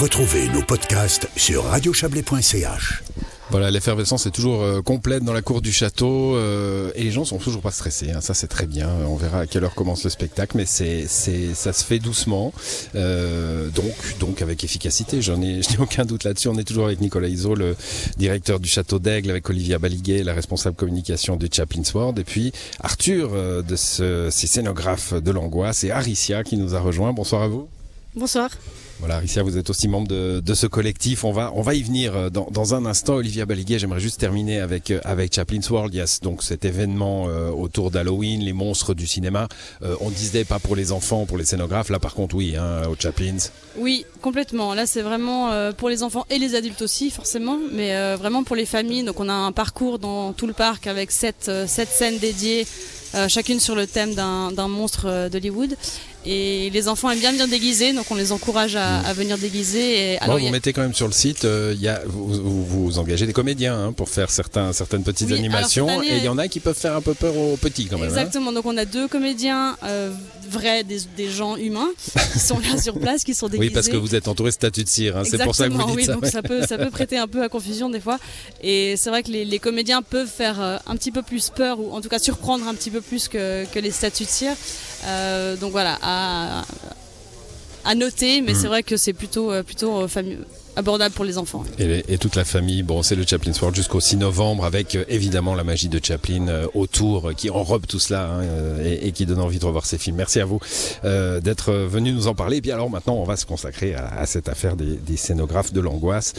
Retrouvez nos podcasts sur radiochablais.ch. Voilà, l'effervescence est toujours euh, complète dans la cour du château euh, et les gens sont toujours pas stressés. Hein, ça, c'est très bien. On verra à quelle heure commence le spectacle, mais ça se fait doucement, euh, donc, avec efficacité. J'en ai, je n'ai aucun doute là-dessus. On est toujours avec Nicolas Iso, le directeur du château d'Aigle, avec Olivia Baliguet, la responsable communication de Chaplin's World, et puis Arthur de ce, ces scénographes de l'angoisse et Aricia qui nous a rejoint. Bonsoir à vous. Bonsoir. Voilà, Aricia, vous êtes aussi membre de, de ce collectif. On va, on va y venir euh, dans, dans un instant. Olivia Baliguet, j'aimerais juste terminer avec, euh, avec Chaplin's World. Il y a donc cet événement euh, autour d'Halloween, les monstres du cinéma. Euh, on disait pas pour les enfants, pour les scénographes. Là, par contre, oui, hein, au Chaplin's. Oui, complètement. Là, c'est vraiment euh, pour les enfants et les adultes aussi, forcément, mais vraiment pour les familles. Donc, on a un parcours dans tout le parc avec sept, sept scènes dédiées, chacune sur le thème d'un monstre d'Hollywood. Et les enfants aiment bien bien déguiser, donc on les encourage à, à venir déguiser. Et, Alors, y vous a- mettez quand même sur le site, euh, y a, vous, vous, vous engagez des comédiens hein, pour faire certains, certaines petites Oui, animations. année, et il y en a qui peuvent faire un peu peur aux petits quand même. hein. Exactement. Donc, on a deux comédiens euh, vrais, des, des gens humains, qui sont là sur place, qui sont déguisés. Oui, parce que vous êtes entouré de statues de cire. hein, c'est pour ça que vous dites oui, ça. donc ça peut, ça peut prêter un peu à confusion des fois. Et c'est vrai que les, les comédiens peuvent faire euh, un petit peu plus peur, ou en tout cas surprendre un petit peu plus que, que les statues de cire. Euh, donc voilà, à, à noter, mais Hmm. c'est vrai que c'est plutôt, euh, plutôt fami- abordable pour les enfants. Et, toute la famille, bon, c'est le Chaplin's World jusqu'au 6 novembre avec euh, évidemment la magie de Chaplin euh, autour euh, qui enrobe tout cela hein, et, qui donne envie de revoir ses films. Merci à vous d'être venu nous en parler. Et puis alors maintenant, on va se consacrer à, cette affaire des, scénographes de l'angoisse.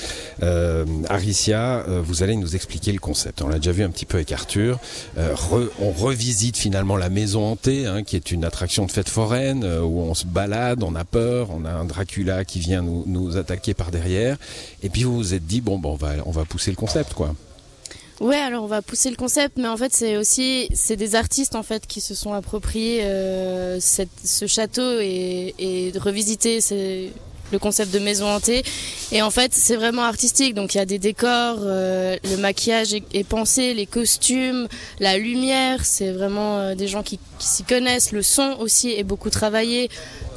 Aricia, vous allez nous expliquer le concept. On l'a déjà vu un petit peu avec Arthur. On revisite finalement la maison hantée, hein, qui est une attraction de fête foraine où on se balade, on a peur, on a un Dracula qui vient nous attaquer par derrière. Et puis vous vous êtes dit bon, bon on va on va pousser le concept quoi. Ouais, alors on va pousser le concept, mais en fait c'est aussi c'est des artistes en fait qui se sont appropriés euh, ce château et, et de revisiter le concept de maison hantée. Et en fait c'est vraiment artistique, donc il y a des décors, euh, le maquillage est, est pensé, les costumes, la lumière, c'est vraiment euh, des gens qui, qui s'y connaissent. Le son aussi est beaucoup travaillé.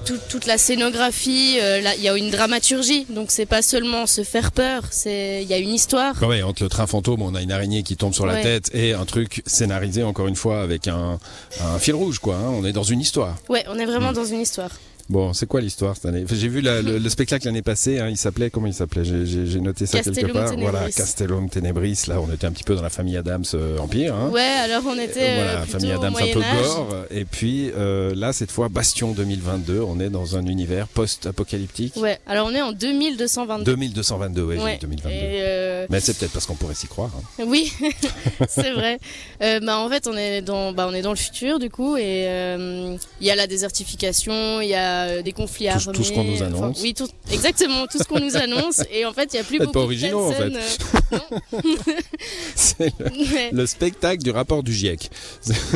Tout- toute la scénographie, euh, là, il y a une dramaturgie, donc c'est pas seulement se faire peur, c'est il y a une histoire. Même, entre le train fantôme, on a une araignée qui tombe sur la Ouais. tête et un truc scénarisé encore une fois avec un, un fil rouge quoi. hein. On est dans une histoire. Ouais, on est vraiment dans une histoire. Bon, c'est quoi l'histoire cette année Enfin, J'ai vu la- le, le spectacle l'année passée. hein, il s'appelait comment il s'appelait J'ai- J'ai j'ai noté ça quelque part. Tenebris. Voilà, Castellum Tenebris. Là, on était un petit peu dans la famille Adams euh, Empire. Hein. Ouais, alors on était Euh, euh, voilà, plutôt famille Adams un peu gore. Et puis euh, là, cette fois, Bastion 2022. On est dans un univers post-apocalyptique. Ouais, alors on est en 2222. 2222, ouais, Ouais. dit 2022. Et, euh, Mais c'est peut-être parce qu'on pourrait s'y croire. hein. oui, c'est vrai. Euh, bah en fait on est dans bah on est dans le futur du coup et euh, il y a la désertification, il y a euh, des conflits Tout- armés. tout ce qu'on nous enfin, annonce. oui, tout, exactement tout ce qu'on nous annonce et en fait il y a plus beaucoup pas de originaux, en scènes, euh, C'est le, non. Ouais, le spectacle du rapport du GIEC.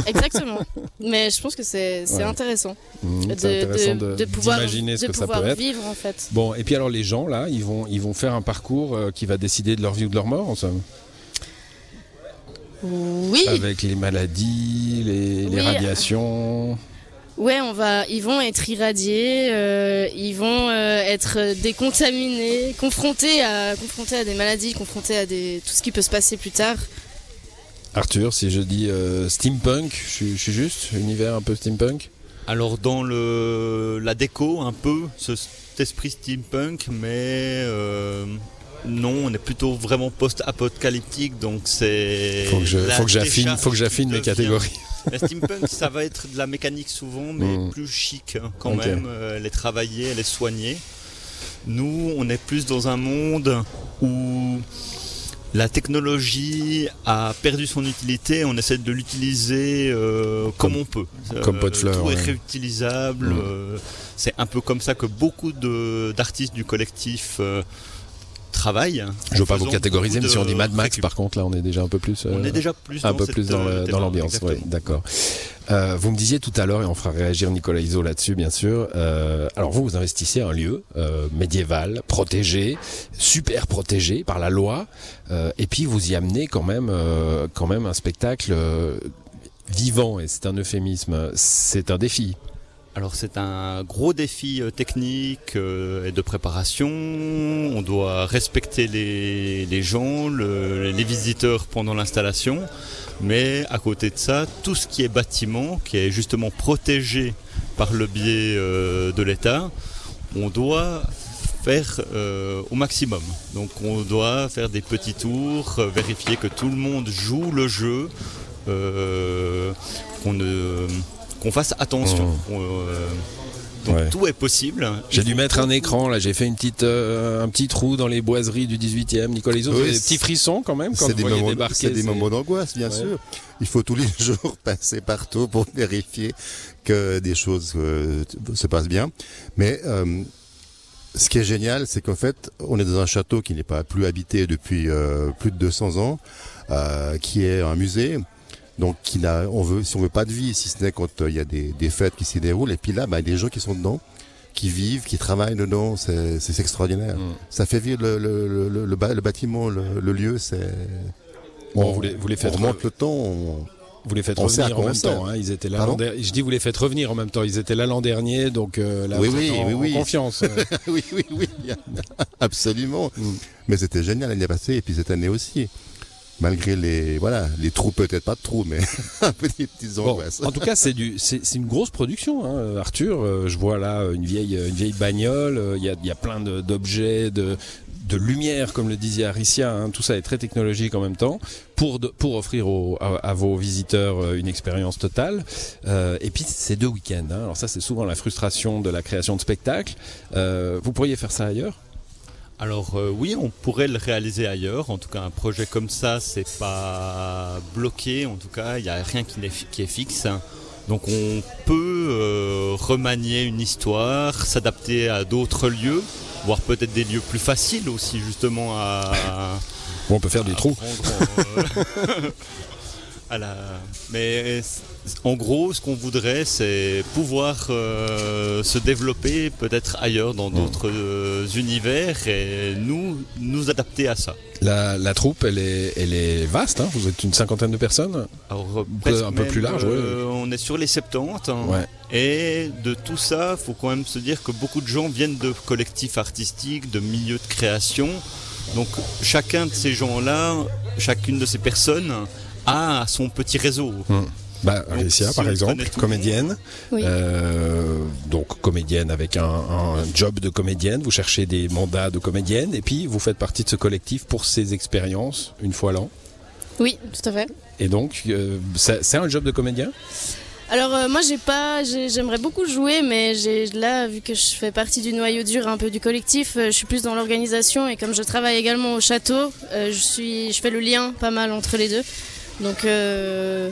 exactement. Mais je pense que c'est Ouais. intéressant Mmh, de, intéressant de, pouvoir ce de que ça pouvoir peut être. vivre en fait. Bon, et puis alors les gens là, ils vont, ils vont faire un parcours euh, qui va décider de leur vie ou de leur mort, en somme. Oui. Avec les maladies, les, les radiations. Ouais, on va, ils vont être irradiés, euh, ils vont euh, être décontaminés, confrontés à, confrontés à des maladies, confrontés à des, tout ce qui peut se passer plus tard. Arthur, si je dis euh, steampunk, je, suis- je suis juste, univers un peu steampunk. Alors dans le la déco un peu ce, cet esprit steampunk mais euh, non on est plutôt vraiment post-apocalyptique donc c'est Faut que faut que j'affine, décharge faut que j'affine qui mes catégories. La steampunk ça va être de la mécanique souvent mais Mm. plus chic hein, quand même euh, elle est travaillée elle est soignée. Nous on est plus dans un monde où la technologie a perdu son utilité, on essaie de l'utiliser euh, comme, Comme- on peut. comme pot de fleurs, Tout ouais. est réutilisable. Mm. euh, c'est un peu comme ça que beaucoup d'artistes du collectif travaillent. Je veux pas vous catégoriser, mais si on dit Mad Max, récup. par contre, là, on est déjà un peu plus. euh, On est déjà plus un dans peu cette, plus dans, euh, l'ambiance, oui, d'accord. Euh, vous me disiez tout à l'heure, et on fera réagir Nicolas Iso là-dessus, bien sûr. euh, alors vous, vous investissez un lieu euh, médiéval, protégé, super protégé par la loi, et puis vous y amenez quand même, quand même un spectacle vivant, et c'est un euphémisme. C'est un défi. Alors c'est un gros défi euh, technique euh, et de préparation. On doit respecter les, gens, le- les visiteurs pendant l'installation. Mais à côté de ça, tout ce qui est bâtiment, qui est justement protégé par le biais euh, de l'État, on doit faire au maximum. Donc on doit faire des petits tours, vérifier que tout le monde joue le jeu, qu'on ne qu'on fasse attention. Mmh. Euh, donc Ouais. tout est possible. J'ai dû mettre un écran, là j'ai fait une petite, euh, un petit trou dans les boiseries du 18e. Nicolas Iso, Oui, des petits frissons quand même quand C'est vous des, voyez moments, débarquer. c'est des moments d'angoisse, bien Ouais. sûr. Il faut tous les jours passer partout pour vérifier que des choses euh, se passent bien. Mais euh, ce qui est génial, c'est qu'en fait, on est dans un château qui n'est pas plus habité depuis euh, plus de 200 ans, euh, qui est un musée. Donc, on veut, si on veut pas de vie, si ce n'est quand euh, il y a des, des fêtes qui s'y déroulent. Et puis là, bah, il y a des gens qui sont dedans, qui vivent, qui travaillent dedans. C'est, extraordinaire. Mm. Ça fait vivre le, bâtiment, le, lieu. C'est Bon, on, vous les, vous les on remonte le temps. on- vous les faites on revenir en même temps. hein. Ils étaient là l'an dernier. Je dis vous les faites revenir en même temps. Ils étaient là l'an dernier, donc euh, là Oui, vous oui, êtes en, oui, oui. en confiance. oui, oui, oui, absolument. Mm. Mais c'était génial l'année passée et puis cette année aussi. Malgré les voilà les trous peut-être pas de trous mais un peu des petites Bon, angoisses. en tout cas, c'est du, c'est une grosse production, hein, Arthur. Euh, je vois là une vieille, une vieille bagnole. euh, Il y a, il y a plein d'objets, de, de lumière, comme le disait Aricia. hein. tout ça est très technologique en même temps pour de- pour offrir à, à vos visiteurs euh, une expérience totale. Euh, et puis c'est deux week-ends. hein. Alors ça, c'est souvent la frustration de la création de spectacles. Euh, vous pourriez faire ça ailleurs? Alors euh, oui, on pourrait le réaliser ailleurs. En tout cas, un projet comme ça, c'est pas bloqué. En tout cas, il n'y a rien qui est, qui est fixe. Donc on peut euh, remanier une histoire, s'adapter à d'autres lieux, voire peut-être des lieux plus faciles aussi justement à, on peut faire des trous. prendre, euh, à la- Mais en gros, ce qu'on voudrait, c'est pouvoir euh, se développer peut-être ailleurs, dans d'autres euh, univers, et nous nous adapter à ça. La, la troupe, elle est, elle est vaste. Hein. Vous êtes une cinquantaine de personnes. Alors, peu- presque un peu plus large, euh, On est sur les 70. hein. Ouais. Et de tout ça, faut quand même se dire que beaucoup de gens viennent de collectifs artistiques, de milieux de création. Donc chacun de ces gens-là, chacune de ces personnes a son petit réseau. Bah, Alicia, si par exemple, comédienne. Oui. Euh, donc comédienne avec un, un job de comédienne. Vous cherchez des mandats de comédienne et puis vous faites partie de ce collectif pour ces expériences une fois l'an. Oui, tout à fait. Et donc, euh, c'est un job de comédien? Alors euh, moi j'ai pas, j'ai- j'aimerais beaucoup jouer, mais j'ai là vu que je fais partie du noyau dur un peu du collectif, euh, je suis plus dans l'organisation et comme je travaille également au château, euh, je suis, je fais le lien pas mal entre les deux. Donc euh,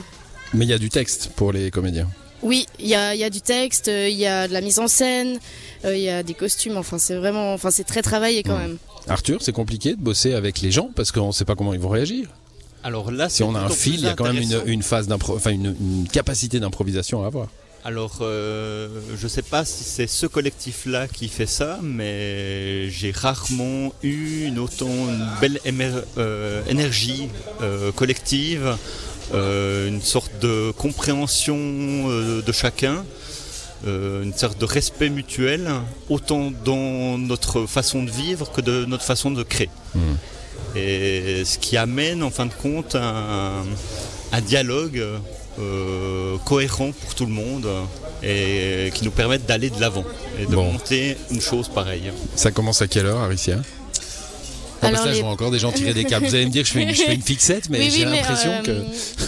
Mais il y a du texte pour les comédiens. oui, il y a, il y a du texte, euh, il y a de la mise en scène, euh, il y a des costumes. Enfin c'est vraiment, enfin c'est très travaillé quand même. Arthur, c'est compliqué de bosser avec les gens parce qu'on ne sait pas comment ils vont réagir. Alors là, Si on a un fil, il y a quand même une, une phase d'impro, enfin une, une capacité d'improvisation à avoir. Alors, euh, je sais pas si c'est ce collectif-là qui fait ça, mais j'ai rarement eu une autant une belle euh, énergie euh, collective, une sorte de compréhension de chacun, une sorte de respect mutuel, autant dans notre façon de vivre que de notre façon de créer. Hmm. Et ce qui amène en fin de compte un, un dialogue euh, cohérent pour tout le monde et qui nous permettent d'aller de l'avant et de Bon. monter une chose pareille. Ça commence à quelle heure, Aricia? Ah, Alors, là, les- je vois encore des gens tirer des câbles. Vous allez me dire que je fais une, je fais une fixette, mais oui, j'ai oui, l'impression euh, que.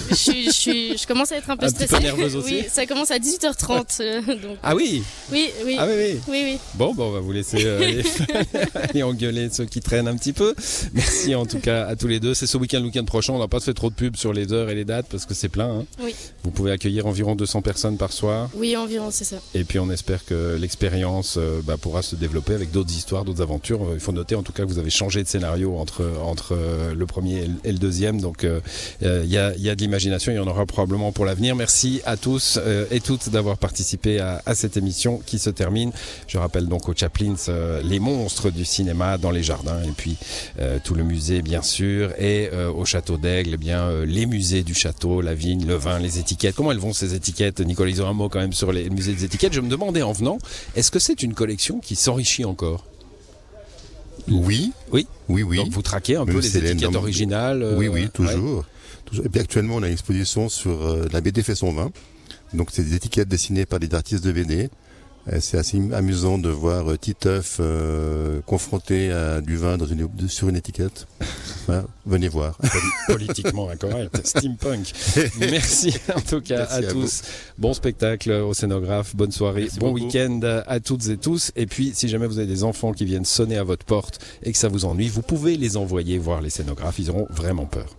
je, suis- je, suis- je commence à être un peu Un petit peu stressée. nerveuse aussi Oui, ça commence à 18h30. euh, donc Ah oui oui, oui, Ah oui, oui oui. Bon, bon, on va vous laisser euh, aller, engueuler ceux qui traînent un petit peu. Merci en tout cas à tous les deux. C'est ce week-end, le week-end prochain. On n'a pas fait trop de pub sur les heures et les dates parce que c'est plein. hein. Oui. Vous pouvez accueillir environ 200 personnes par soir. Oui, environ, c'est ça. Et puis on espère que l'expérience euh, bah, pourra se développer avec d'autres histoires, d'autres aventures. Il faut noter en tout cas que vous avez changé de scénario entre entre le premier et le deuxième. Donc il y a, y, a, de l'imagination, il y en aura probablement pour l'avenir. Merci à tous et toutes d'avoir participé à, à, cette émission qui se termine. Je rappelle donc aux Chaplins les monstres du cinéma dans les jardins et puis tout le musée bien sûr et au château d'Aigle, eh bien les musées du château, la vigne, le vin, les étiquettes. Comment elles vont ces étiquettes Nicolas, ils ont un mot quand même sur les musées des étiquettes. Je me demandais en venant, est-ce que c'est une collection qui s'enrichit encore? Oui. Oui. Oui, oui. Donc vous traquez un peu les étiquettes originales. oui, oui, toujours. Et puis actuellement, on a une exposition sur la BD fait son vin. Donc c'est des étiquettes dessinées par des artistes de BD. C'est assez amusant de voir Titeuf euh, confronté à du vin dans une, sur une étiquette. Venez voir. Politiquement incorrect. Steampunk. Merci en tout cas à, tous. Bon spectacle au scénographe. Bonne soirée. bon week-end à toutes et tous. Et puis, si jamais vous avez des enfants qui viennent sonner à votre porte et que ça vous ennuie, vous pouvez les envoyer voir les scénographes. Ils auront vraiment peur.